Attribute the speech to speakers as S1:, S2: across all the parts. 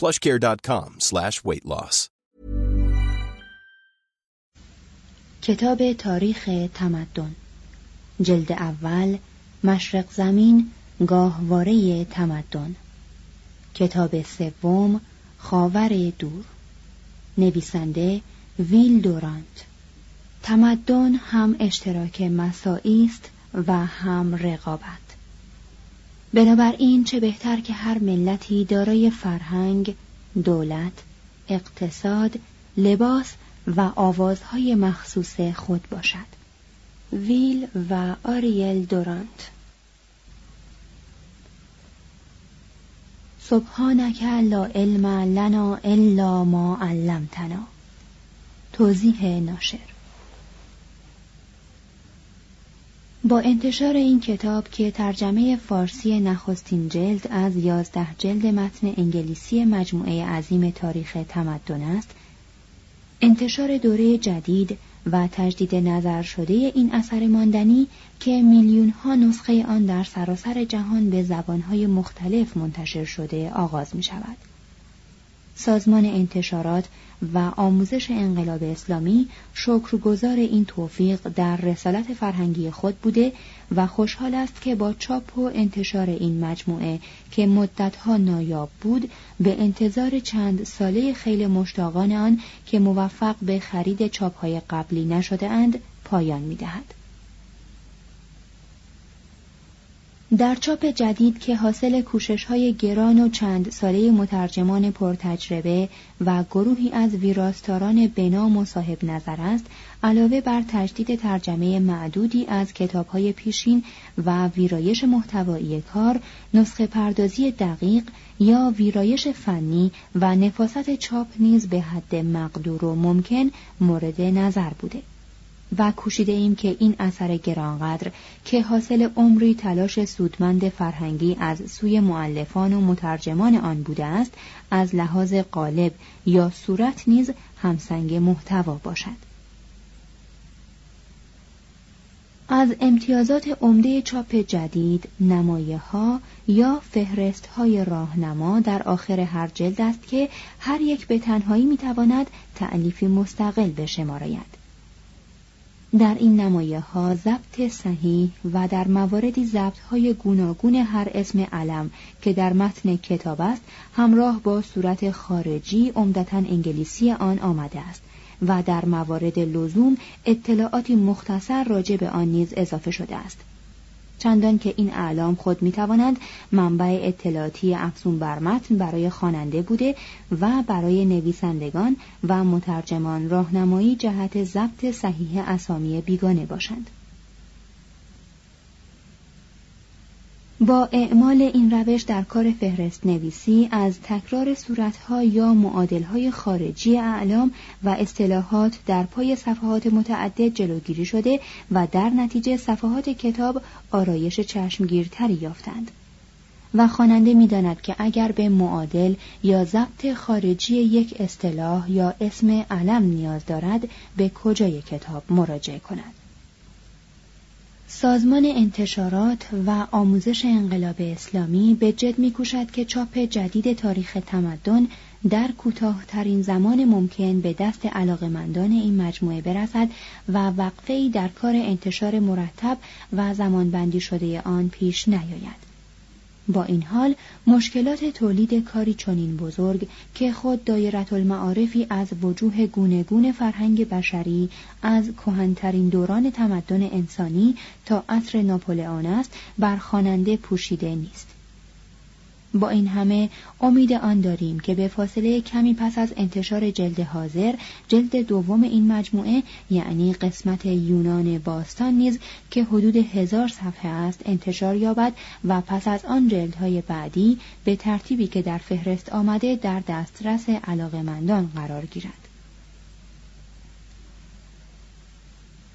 S1: plushcare.com slash.
S2: کتاب تاریخ تمدن. جلد اول مشرق زمین گاهواره تمدن. کتاب سوم خاور دور. نویسنده ویل دورانت. تمدن هم اشتراک مساعی است و هم رقابت. بنابراین چه بهتر که هر ملتی دارای فرهنگ، دولت، اقتصاد، لباس و آوازهای مخصوص خود باشد. ویل و آریل دورانت. سبحانك لا علم لنا الا ما علمتنا. توضیح ناشر. با انتشار این کتاب که ترجمه فارسی نخستین جلد از یازده جلد متن انگلیسی مجموعه عظیم تاریخ تمدن است انتشار دوره جدید و تجدید نظر شده این اثر ماندنی که میلیون ها نسخه آن در سراسر جهان به زبانهای مختلف منتشر شده آغاز می شود. سازمان انتشارات و آموزش انقلاب اسلامی شکرگزار این توفیق در رسالت فرهنگی خود بوده و خوشحال است که با چاپ و انتشار این مجموعه که مدتها نایاب بود به انتظار چند ساله خیلی مشتاقان آن که موفق به خرید چاپهای قبلی نشده اند پایان می دهد. در چاپ جدید که حاصل کوشش های گران و چند ساله مترجمان پرتجربه و گروهی از ویراستاران بنام و صاحب نظر است علاوه بر تجدید ترجمه معدودی از کتاب های پیشین و ویرایش محتوایی کار نسخه پردازی دقیق یا ویرایش فنی و نفاست چاپ نیز به حد مقدور و ممکن مورد نظر بوده. و کوشیده ایم که این اثر گرانقدر که حاصل عمری تلاش سودمند فرهنگی از سوی معلفان و مترجمان آن بوده است از لحاظ قالب یا صورت نیز همسنگ محتوا باشد. از امتیازات عمده چاپ جدید نمایه ها یا فهرست های راهنما در آخر هر جلد است که هر یک به تنهایی می‌تواند تعلیفی مستقل بشمارد در این نمایه ها ضبط صحیح و در مواردی ضبط های گوناگون هر اسم علم که در متن کتاب است همراه با صورت خارجی عمدتا انگلیسی آن آمده است و در موارد لزوم اطلاعاتی مختصر راجع به آن نیز اضافه شده است. چندان که این اعلام خود می توانند منبع اطلاعاتی افزون بر متن برای خواننده بوده و برای نویسندگان و مترجمان راهنمایی جهت ضبط صحیح اسامی بیگانه باشند. با اعمال این روش در کار فهرست نویسی از تکرار صورتها یا معادلهای خارجی اعلام و اصطلاحات در پای صفحات متعدد جلوگیری شده و در نتیجه صفحات کتاب آرایش چشمگیرتری یافتند. و خواننده می‌داند که اگر به معادل یا ضبط خارجی یک اصطلاح یا اسم علم نیاز دارد به کجای کتاب مراجعه کند؟ سازمان انتشارات و آموزش انقلاب اسلامی به جد میکوشد که چاپ جدید تاریخ تمدن در کوتاهترین زمان ممکن به دست علاقمندان این مجموعه برسد و وقفه در کار انتشار مرتب و زمانبندی شده آن پیش نیاید. با این حال مشکلات تولید کاری چنین بزرگ که خود دایرت المعارفی از وجوه گونگون فرهنگ بشری از کهنترین دوران تمدن انسانی تا عصر ناپولئون است بر خواننده پوشیده نیست. با این همه امید آن داریم که به فاصله کمی پس از انتشار جلد حاضر جلد دوم این مجموعه یعنی قسمت یونان باستان نیز که حدود هزار صفحه است انتشار یابد و پس از آن جلدهای بعدی به ترتیبی که در فهرست آمده در دسترس علاقمندان قرار گیرد.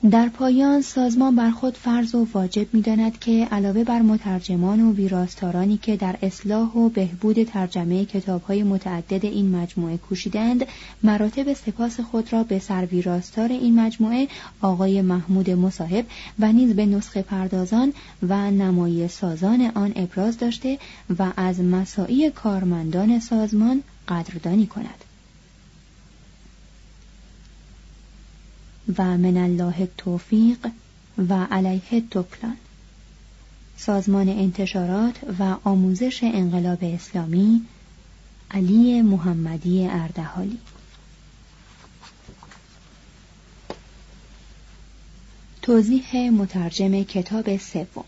S2: در پایان سازمان بر خود فرض و واجب می‌داند که علاوه بر مترجمان و ویراستارانی که در اصلاح و بهبود ترجمه کتابهای متعدد این مجموعه کوشیدند مراتب سپاس خود را به سرویراستار این مجموعه آقای محمود مصاحب و نیز به نسخه پردازان و نمایی سازان آن ابراز داشته و از مساعی کارمندان سازمان قدردانی کند. و من الله توفیق و علیه تکلان سازمان انتشارات و آموزش انقلاب اسلامی علی محمدی اردهالی. توضیح مترجم کتاب سوم.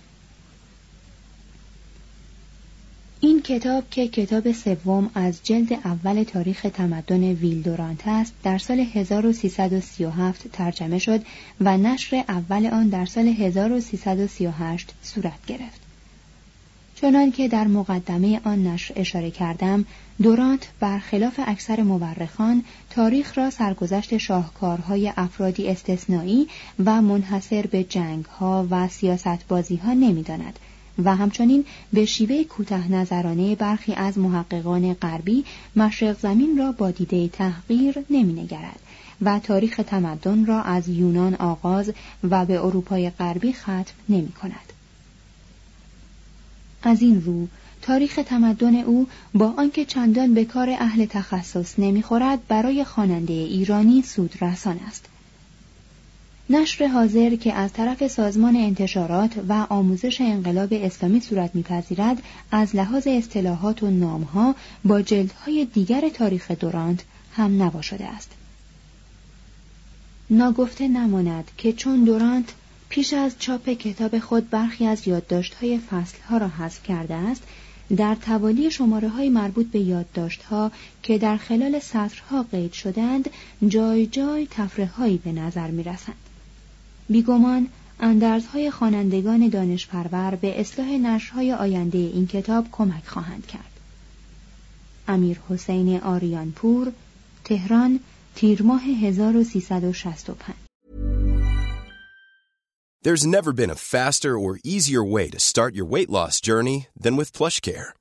S2: این کتاب که کتاب سوم از جلد اول تاریخ تمدن ویلدورانت است در سال 1337 ترجمه شد و نشر اول آن در سال 1338 صورت گرفت. چنان که در مقدمه آن نشر اشاره کردم دورانت برخلاف اکثر مورخان تاریخ را سرگذشت شاهکارهای افرادی استثنایی و منحصر به جنگها و سیاست بازی ها نمی داند و همچنین به شیوه کوته نظرانه برخی از محققان غربی مشرق زمین را با دیده تحقیر نمینگرد و تاریخ تمدن را از یونان آغاز و به اروپای غربی ختم نمی کند. از این رو تاریخ تمدن او با آنکه چندان به کار اهل تخصص نمی‌خورد برای خواننده ایرانی سودرسان است نشر حاضر که از طرف سازمان انتشارات و آموزش انقلاب اسلامی صورت میپذیرد از لحاظ اصطلاحات و نامها با جلدهای دیگر تاریخ دورانت هم نوا شده است ناگفته نماند که چون دورانت پیش از چاپ کتاب خود برخی از یادداشت‌های فصلها را حذف کرده است در توالی شماره های مربوط به یادداشت‌ها که در خلال سطرها قید شدند جای جای تفره به نظر می رسند. بیگمان اندرزهای خوانندگان دانشپرور به اصلاح نشرهای آینده این کتاب کمک خواهند کرد. امیر حسین آریانپور تهران تیر ماه 1365
S1: There's never been a faster or easier way to start your weight loss journey than with PlushCare.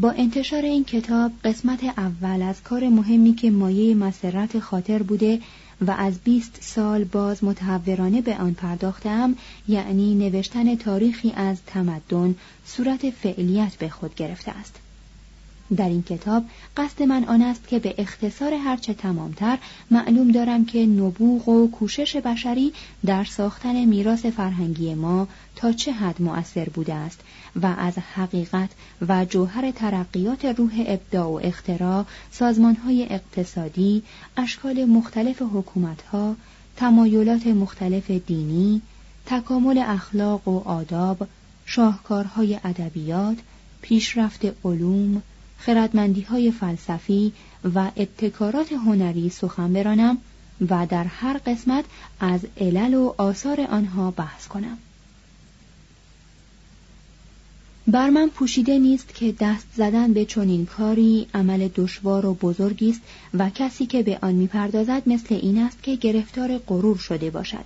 S2: با انتشار این کتاب قسمت اول از کار مهمی که مایه مسرت خاطر بوده و از بیست سال باز متحورانه به آن پرداختم یعنی نوشتن تاریخی از تمدن صورت فعلیت به خود گرفته است. در این کتاب قصد من آن است که به اختصار هرچه تمامتر معلوم دارم که نبوغ و کوشش بشری در ساختن میراث فرهنگی ما تا چه حد مؤثر بوده است و از حقیقت و جوهر ترقیات روح ابداع و اختراع سازمانهای اقتصادی اشکال مختلف حکومتها تمایلات مختلف دینی تکامل اخلاق و آداب شاهکارهای ادبیات پیشرفت علوم خردمندی های فلسفی و ابتکارات هنری سخن برانم و در هر قسمت از علل و آثار آنها بحث کنم. بر من پوشیده نیست که دست زدن به چنین کاری عمل دشوار و بزرگی است و کسی که به آن می‌پردازد مثل این است که گرفتار غرور شده باشد.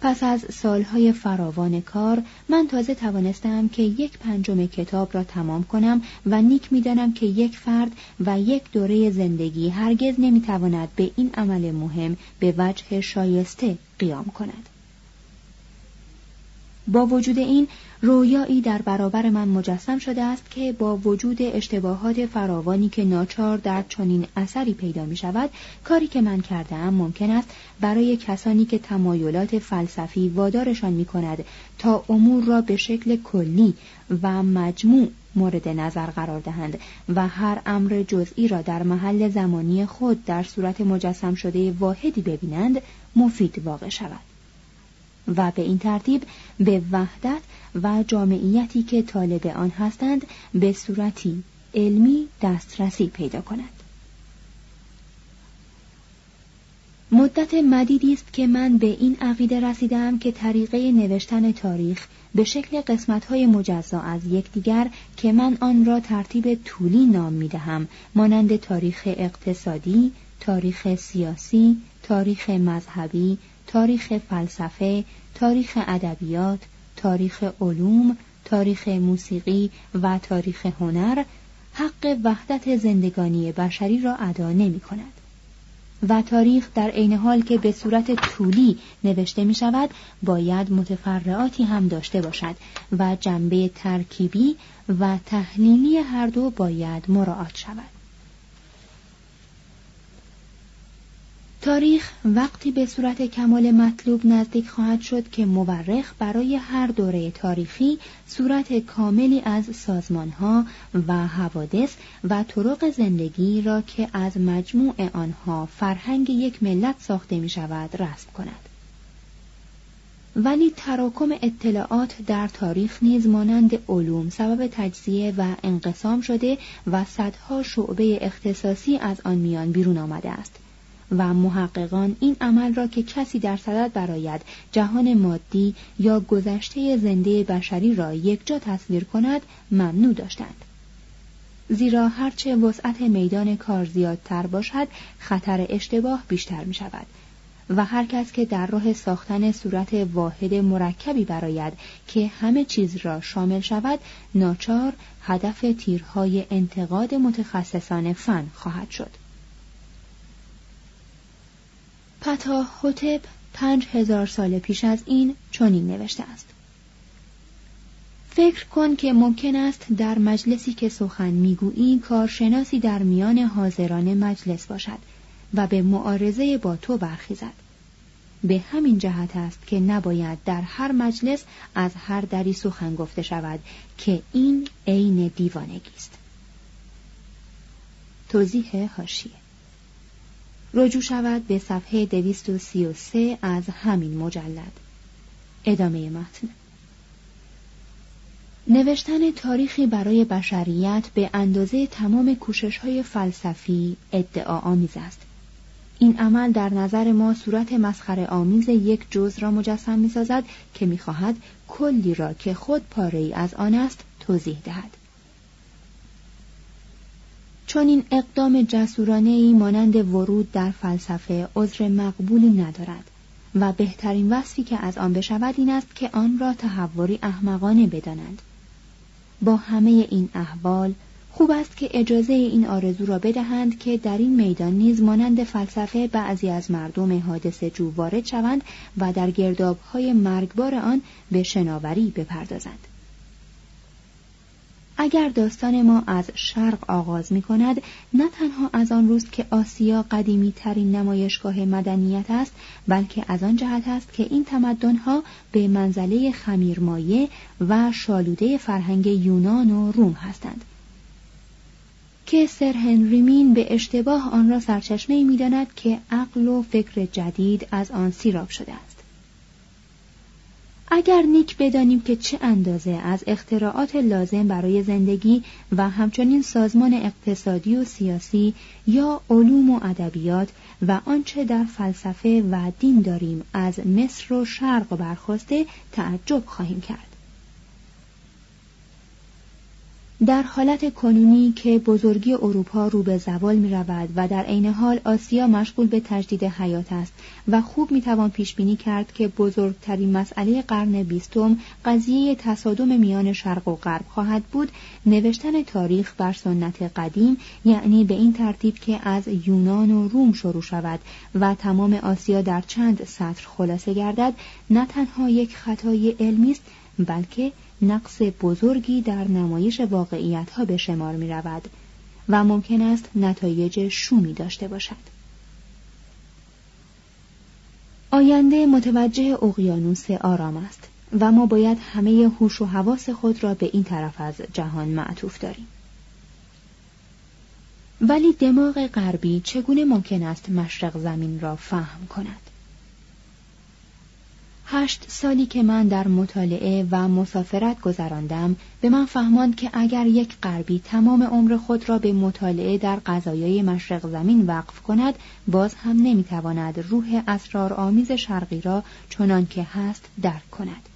S2: پس از سالهای فراوان کار من تازه توانستم که یک پنجم کتاب را تمام کنم و نیک می‌دانم که یک فرد و یک دوره زندگی هرگز نمی‌تواند به این عمل مهم به وجه شایسته قیام کند. با وجود این رویایی در برابر من مجسم شده است که با وجود اشتباهات فراوانی که ناچار در چنین اثری پیدا می شود کاری که من کرده ام ممکن است برای کسانی که تمایلات فلسفی وادارشان می کند تا امور را به شکل کلی و مجموع مورد نظر قرار دهند و هر امر جزئی را در محل زمانی خود در صورت مجسم شده واحدی ببینند مفید واقع شود. و به این ترتیب به وحدت و جامعیتی که طالب آن هستند به صورتی علمی دسترسی پیدا کند. مدت مدیدی است که من به این عقیده رسیدم که طریقه نوشتن تاریخ به شکل قسمت‌های مجزا از یکدیگر که من آن را ترتیب طولی نام می‌دهم مانند تاریخ اقتصادی، تاریخ سیاسی، تاریخ مذهبی، تاریخ فلسفه، تاریخ ادبیات، تاریخ علوم، تاریخ موسیقی و تاریخ هنر حق وحدت زندگانی بشری را ادا نمی کند. و تاریخ در عین حال که به صورت طولی نوشته می شود باید متفرعاتی هم داشته باشد و جنبه ترکیبی و تحلیلی هر دو باید مراعات شود. تاریخ وقتی به صورت کمال مطلوب نزدیک خواهد شد که مورخ برای هر دوره تاریخی صورت کاملی از سازمانها و حوادث و طرق زندگی را که از مجموع آنها فرهنگ یک ملت ساخته می شود رسم کند. ولی تراکم اطلاعات در تاریخ نیز مانند علوم سبب تجزیه و انقسام شده و صدها شعبه اختصاصی از آن میان بیرون آمده است. و محققان این عمل را که کسی در صدد براید جهان مادی یا گذشته زنده بشری را یکجا تصویر کند ممنوع داشتند. زیرا هرچه وسعت میدان کار زیادتر باشد خطر اشتباه بیشتر می شود و هر کس که در راه ساختن صورت واحد مرکبی براید که همه چیز را شامل شود ناچار هدف تیرهای انتقاد متخصصان فن خواهد شد. پتا هوتپ پنج هزار سال پیش از این چنین نوشته است. فکر کن که ممکن است در مجلسی که سخن می‌گویی کارشناسی در میان حاضران مجلس باشد و به معارضه با تو برخیزد. به همین جهت است که نباید در هر مجلس از هر دری سخن گفته شود که این عین دیوانگی است. توضیح هاشیه رجوع شود به صفحه 233 از همین مجلد. ادامه متن. نوشتن تاریخی برای بشریت به اندازه تمام کوشش های فلسفی ادعا آمیز است. این عمل در نظر ما صورت مسخره آمیز یک جز را مجسم می سازد که می خواهد کلی را که خود پاره از آن است توضیح دهد. چون این اقدام جسورانه ای مانند ورود در فلسفه عذر مقبولی ندارد و بهترین وصفی که از آن بشود این است که آن را تحوری احمقانه بدانند. با همه این احوال خوب است که اجازه این آرزو را بدهند که در این میدان نیز مانند فلسفه بعضی از مردم حادث جو وارد شوند و در گردابهای مرگبار آن به شناوری بپردازند. اگر داستان ما از شرق آغاز می کند نه تنها از آن روز که آسیا قدیمی ترین نمایشگاه مدنیت است بلکه از آن جهت است که این تمدنها به منزله خمیرمایه و شالوده فرهنگ یونان و روم هستند. که سر هنری مین به اشتباه آن را سرچشمه می داند که عقل و فکر جدید از آن سیراب شده است. اگر نیک بدانیم که چه اندازه از اختراعات لازم برای زندگی و همچنین سازمان اقتصادی و سیاسی یا علوم و ادبیات و آنچه در فلسفه و دین داریم از مصر و شرق برخواسته تعجب خواهیم کرد. در حالت کنونی که بزرگی اروپا رو به زوال می رود و در عین حال آسیا مشغول به تجدید حیات است و خوب می توان پیش بینی کرد که بزرگترین مسئله قرن بیستم قضیه تصادم میان شرق و غرب خواهد بود. نوشتن تاریخ بر سنت قدیم یعنی به این ترتیب که از یونان و روم شروع شود و تمام آسیا در چند سطر خلاصه گردد نه تنها یک خطای علمی است بلکه نقص بزرگی در نمایش واقعیت ها به شمار می رود و ممکن است نتایج شومی داشته باشد. آینده متوجه اقیانوس آرام است و ما باید همه هوش و حواس خود را به این طرف از جهان معطوف داریم. ولی دماغ غربی چگونه ممکن است مشرق زمین را فهم کند؟ هشت سالی که من در مطالعه و مسافرت گذراندم به من فهماند که اگر یک غربی تمام عمر خود را به مطالعه در قضایای مشرق زمین وقف کند باز هم نمی‌تواند روح اسرارآمیز شرقی را چنان که هست درک کند.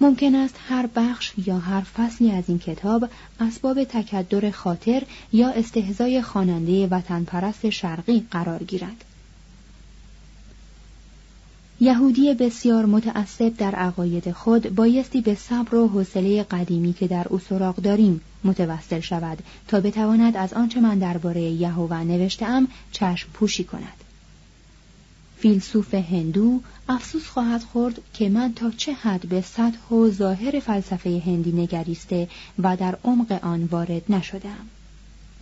S2: ممکن است هر بخش یا هر فصلی از این کتاب اسباب تکدر خاطر یا استهزای خواننده وطن پرست شرقی قرار گیرد. یهودی بسیار متعصب در عقاید خود بایستی به صبر و حوصله قدیمی که در او سراغ داریم متوسل شود تا بتواند از آنچه من درباره یهوه نوشتهام چشم پوشی کند فیلسوف هندو افسوس خواهد خورد که من تا چه حد به سطح و ظاهر فلسفه هندی نگریسته و در عمق آن وارد نشدم.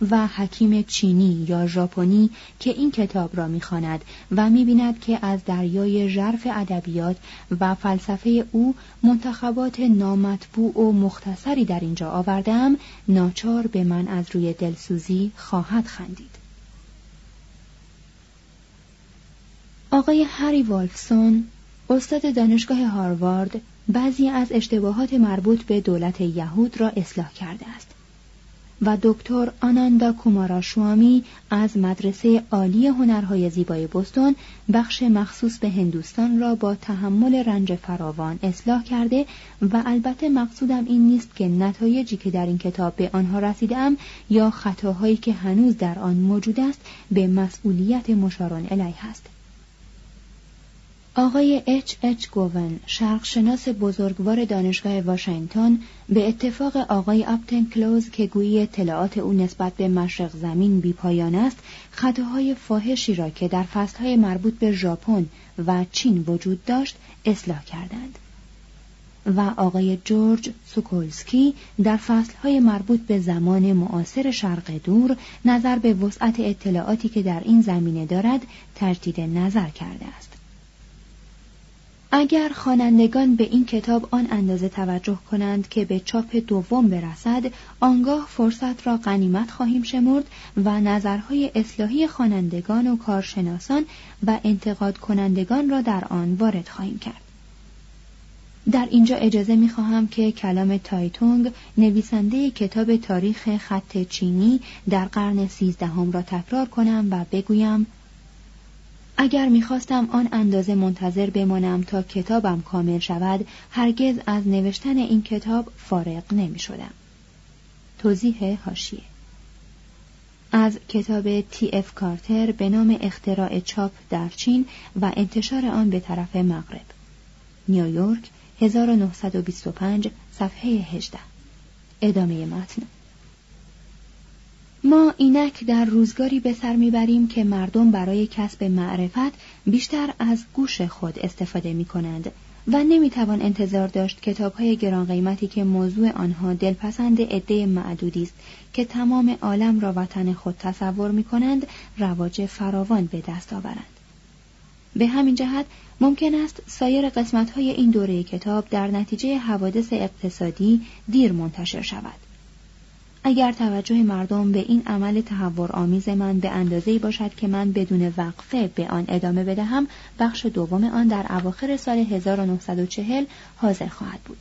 S2: و حکیم چینی یا ژاپنی که این کتاب را می‌خواند و می‌بیند که از دریای ژرف ادبیات و فلسفه او منتخبات نامطبوع و مختصری در اینجا آوردم ناچار به من از روی دلسوزی خواهد خندید. آقای هری والفسون استاد دانشگاه هاروارد بعضی از اشتباهات مربوط به دولت یهود را اصلاح کرده است. و دکتر آناندا کوماراشوامی از مدرسه عالی هنرهای زیبای بستون بخش مخصوص به هندوستان را با تحمل رنج فراوان اصلاح کرده و البته مقصودم این نیست که نتایجی که در این کتاب به آنها رسیدم یا خطاهایی که هنوز در آن موجود است به مسئولیت مشاران الیه است آقای اچ اچ گوون شرقشناس بزرگوار دانشگاه واشنگتن به اتفاق آقای آپتن کلوز که گویی اطلاعات او نسبت به مشرق زمین بی پایان است خطاهای فاحشی را که در فصلهای مربوط به ژاپن و چین وجود داشت اصلاح کردند. و آقای جورج سوکولسکی در فصلهای مربوط به زمان معاصر شرق دور نظر به وسعت اطلاعاتی که در این زمینه دارد تجدید نظر کرده است. اگر خوانندگان به این کتاب آن اندازه توجه کنند که به چاپ دوم برسد آنگاه فرصت را غنیمت خواهیم شمرد و نظرهای اصلاحی خوانندگان و کارشناسان و انتقاد کنندگان را در آن وارد خواهیم کرد. در اینجا اجازه می خواهم که کلام تایتونگ نویسنده کتاب تاریخ خط چینی در قرن سیزدهم را تکرار کنم و بگویم اگر می‌خواستم آن اندازه منتظر بمانم تا کتابم کامل شود هرگز از نوشتن این کتاب فارغ نمی شدم. توضیح هاشیه از کتاب تی اف کارتر به نام اختراع چاپ در چین و انتشار آن به طرف مغرب. نیویورک 1925 صفحه 18 ادامه متن. ما اینک در روزگاری به سر می‌بریم که مردم برای کسب معرفت بیشتر از گوش خود استفاده می کنند و نمی‌توان انتظار داشت کتاب های گران قیمتی که موضوع آنها دلپسند عده معدودی است که تمام عالم را وطن خود تصور می کنند رواج فراوان به دست آورند. به همین جهت ممکن است سایر قسمت های این دوره کتاب در نتیجه حوادث اقتصادی دیر منتشر شود. اگر توجه مردم به این عمل تحور آمیز من به اندازه‌ای باشد که من بدون وقفه به آن ادامه بدهم بخش دوم آن در اواخر سال 1940 حاضر خواهد بود.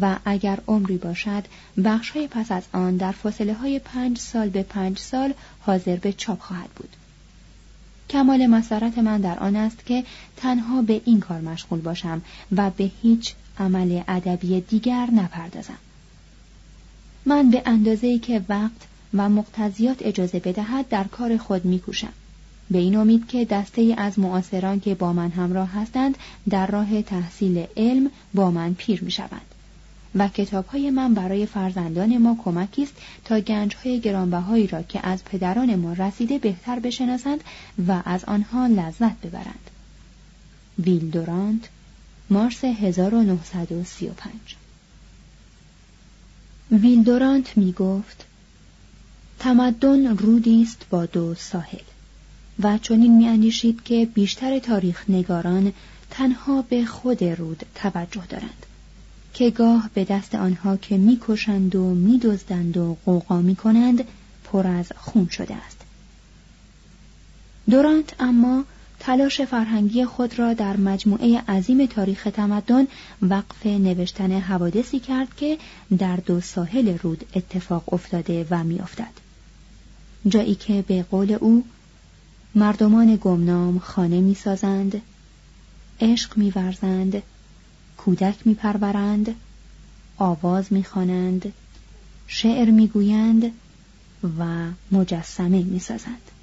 S2: و اگر عمری باشد بخش های پس از آن در فاصله های پنج سال به پنج سال حاضر به چاپ خواهد بود. کمال مسارت من در آن است که تنها به این کار مشغول باشم و به هیچ عمل ادبی دیگر نپردازم. من به اندازه‌ای که وقت و مقتضیات اجازه بدهد در کار خود میکوشم به این امید که دسته از معاصران که با من همراه هستند در راه تحصیل علم با من پیر می شوند و کتاب های من برای فرزندان ما کمکی است تا گنج های گرانبهایی را که از پدران ما رسیده بهتر بشناسند و از آنها لذت ببرند. ویل دورانت مارس 1935 ویلدورانت می گفت تمدن رودی است با دو ساحل و چنین می اندیشید که بیشتر تاریخ نگاران تنها به خود رود توجه دارند که گاه به دست آنها که می‌کشند و میدزدند و قوقا می کنند پر از خون شده است. دورانت اما تلاش فرهنگی خود را در مجموعه عظیم تاریخ تمدن وقف نوشتن حوادثی کرد که در دو ساحل رود اتفاق افتاده و میافتد. جایی که به قول او مردمان گمنام خانه می‌سازند عشق میورزند کودک میپرورند آواز می‌خوانند شعر می‌گویند و مجسمه می‌سازند.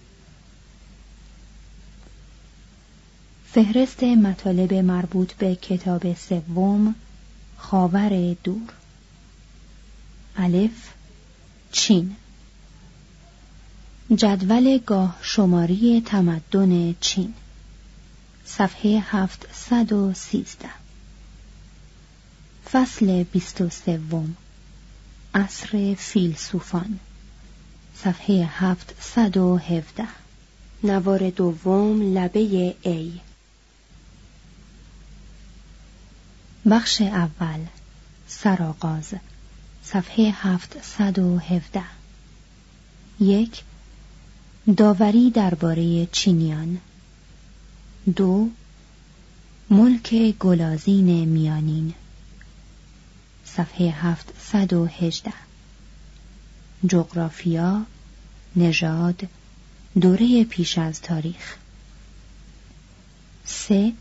S2: فهرست مطالب مربوط به کتاب سوم خاور دور. الف چین. جدول گاه شماری تمدن چین. صفحه هفتصد و سیزده. فصل بیست و سوم. عصر فیلسوفان. صفحه هفتصد و هفده. نوار دوم لبه ای بخش اول سرآغاز صفحه هفتصد و هفده. یک داوری درباره چینیان. دو ملک گلازین میانین. صفحه هفتصد و هجده. جغرافیا نژاد دوره پیش از تاریخ. سه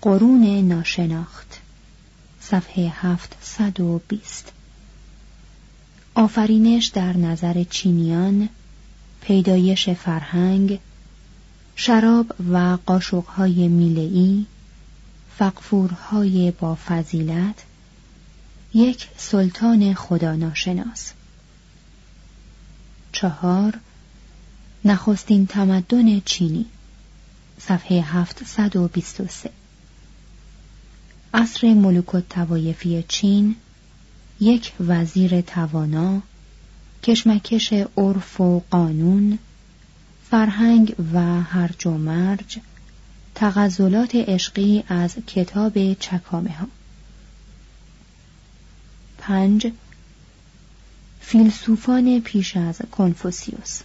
S2: قرون ناشناخت. صفحه بیست. آفرینش در نظر چینیان پیدایش فرهنگ شراب و قاشقهای میله‌ای فقفورهای با فضیلت یک سلطان خدا ناشناس چهار نخستین تمدن چینی صفحه 723 عصر ملوک توایفی چین یک وزیر توانا کشمکش عرف و قانون فرهنگ و هرج و مرج تغزلات عشقی از کتاب چکامه ها پنج فیلسوفان پیش از کنفوسیوس.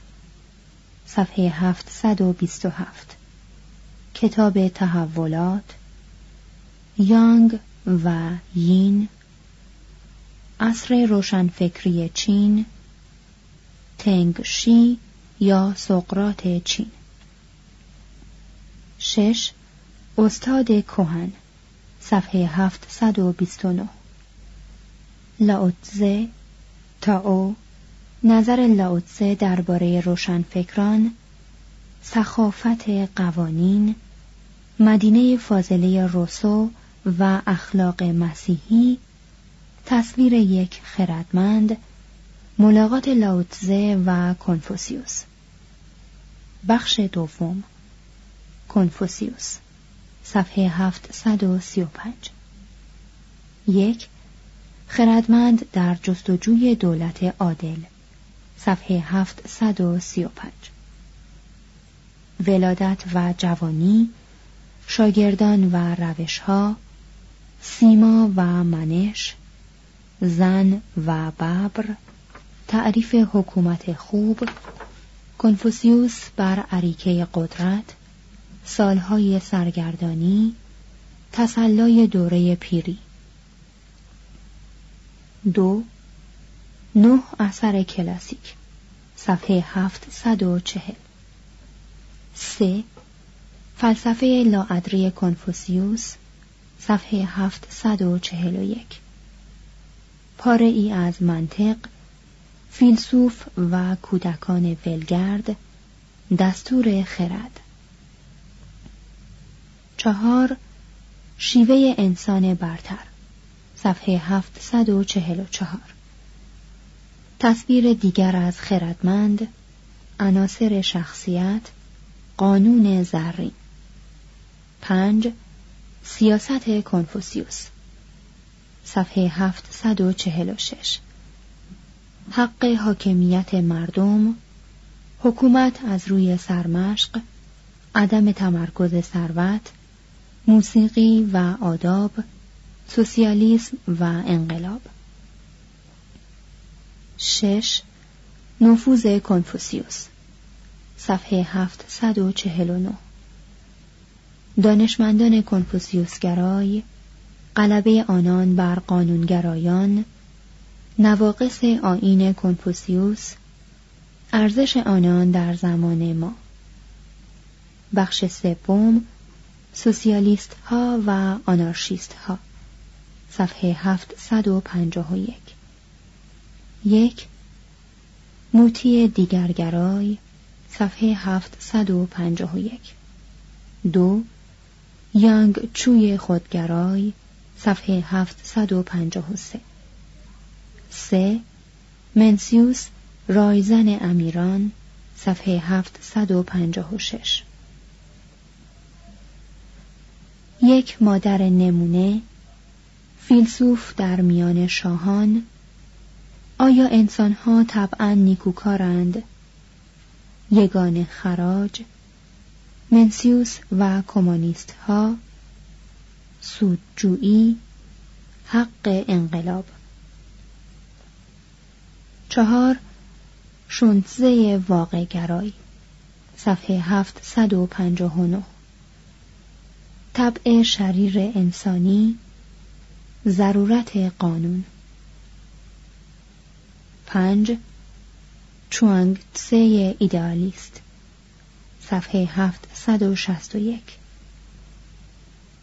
S2: صفحه 727 کتاب تحولات. یانگ و یین عصر روشنفکری چین تنگ شی یا سقرات چین. شش استاد کوهن صفحه 729 لاوتزه تاو نظر لاوتزه درباره روشنفکران سخافت قوانین مدینه فاضله روسو و اخلاق مسیحی تصویر یک خردمند ملاقات لاوتزه و کنفوسیوس. بخش دوم کنفوسیوس صفحه 735 یک خردمند در جستجوی دولت عادل صفحه 735 ولادت و جوانی شاگردان و روشها سیما و منش زن و ببر تعریف حکومت خوب کنفوسیوس بر عریکه قدرت سالهای سرگردانی تسلای دوره پیری. دو نه اثر کلاسیک صفحه هفت و چهل. سه فلسفه لاعدری کنفوسیوس صفحه هفت و چهل و یک. پاره ای از منطق فیلسوف و کودکان ولگرد دستور خرد. چهار شیوه انسان برتر صفحه 744 تصویر دیگر از خردمند عناصر شخصیت قانون زرین. پنج سیاست کنفوسیوس صفحه 746 حق حاکمیت مردم حکومت از روی سرمشق عدم تمرکز ثروت موسیقی و آداب سوسیالیسم و انقلاب. شش نفوذ کنفوسیوس صفحه 749 دانشمندان کنفوسیوسگرای غلبه آنان بر قانونگرایان نواقص آین کنفوسیوس ارزش آنان در زمان ما. بخش سوم سوسیالیست ها و آنارشیست ها صفحه 751 یک. موتی دیگرگرای. صفحه 751 دو یانگ چوی خودگرای صفحه 753 سه. منسیوس رایزن امیران صفحه 756 یک مادر نمونه فیلسوف در میان شاهان آیا انسانها طبعا نیکوکارند؟ یگان خراج منسیوس و کمونیست ها سودجویی حق انقلاب. چهار شنتزه واقع گرای صفحه هفت صد و پنجاه و نه. طبع شریر انسانی ضرورت قانون. پنج چوانگ تسه ایدئالیست. صفحه هفت صد و شست و یک.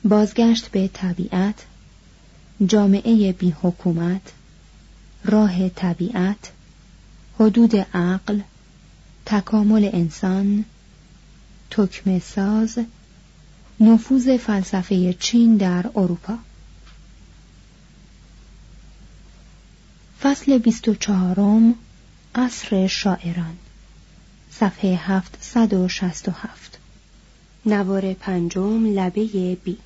S2: بازگشت به طبیعت جامعه بی حکومت راه طبیعت حدود عقل تکامل انسان تکمه ساز نفوذ فلسفه چین در اروپا. فصل بیست و چهارم عصر شاعران. صفحه هفت صد و شست و هفت. نوار پنجم لبه بی.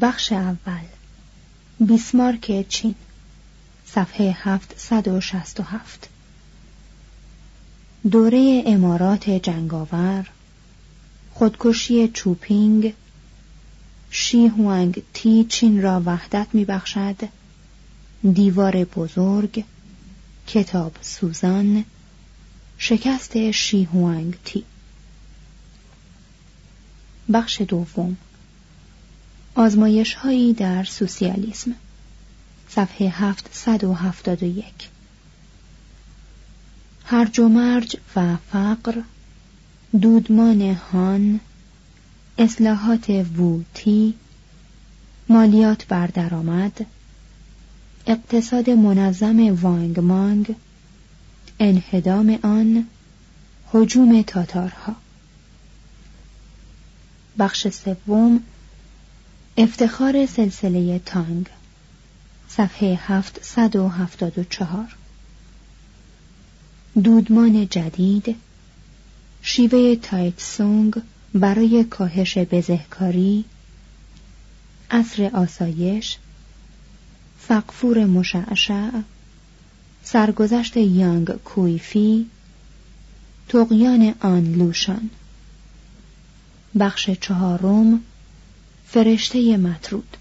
S2: بخش اول. بیسمارک چین. صفحه هفت صد و شست و هفت. دوره امارات جنگاور خودکشی چوپینگ شی هوانگ تی چین را وحدت می بخشد دیوار بزرگ کتاب سوزان شکست شی هوانگ تی. بخش دوم. آزمایش هایی در سوسیالیسم. صفحه هفت صد و هفتاد و یک. هرج و مرج و فقر دودمان هان اصلاحات ووتی مالیات بر درآمد اقتصاد منظم وانگ مانگ انهدام آن حجوم تاتارها. بخش سوم افتخار سلسله تانگ صفحه هفت صد و هفتاد و چهار. دودمان جدید شیوه تایت سونگ برای کاهش بزهکاری عصر آسایش فقفور مشعشع سرگذشت یانگ کویفی تقیان آن لوشان. بخش چهارم فرشته مطرود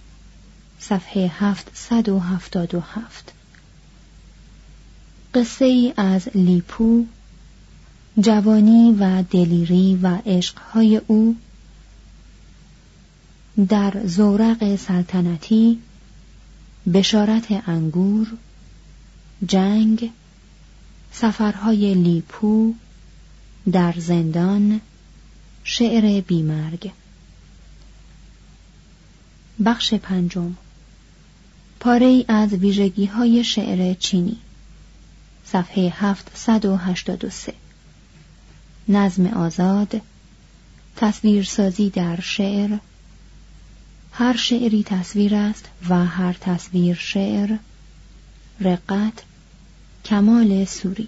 S2: صفحه هفتصد و هفتاد و هفت. قصه ای از لیپو جوانی و دلیری و عشقهای او در زورق سلطنتی بشارت انگور جنگ سفرهای لیپو در زندان شعر بیمرگ. بخش پنجم. پاره ای از ویژگی های شعر چینی. صفحه 783 نظم آزاد تصویرسازی در شعر هر شعری تصویر است و هر تصویر شعر رقت کمال سوری.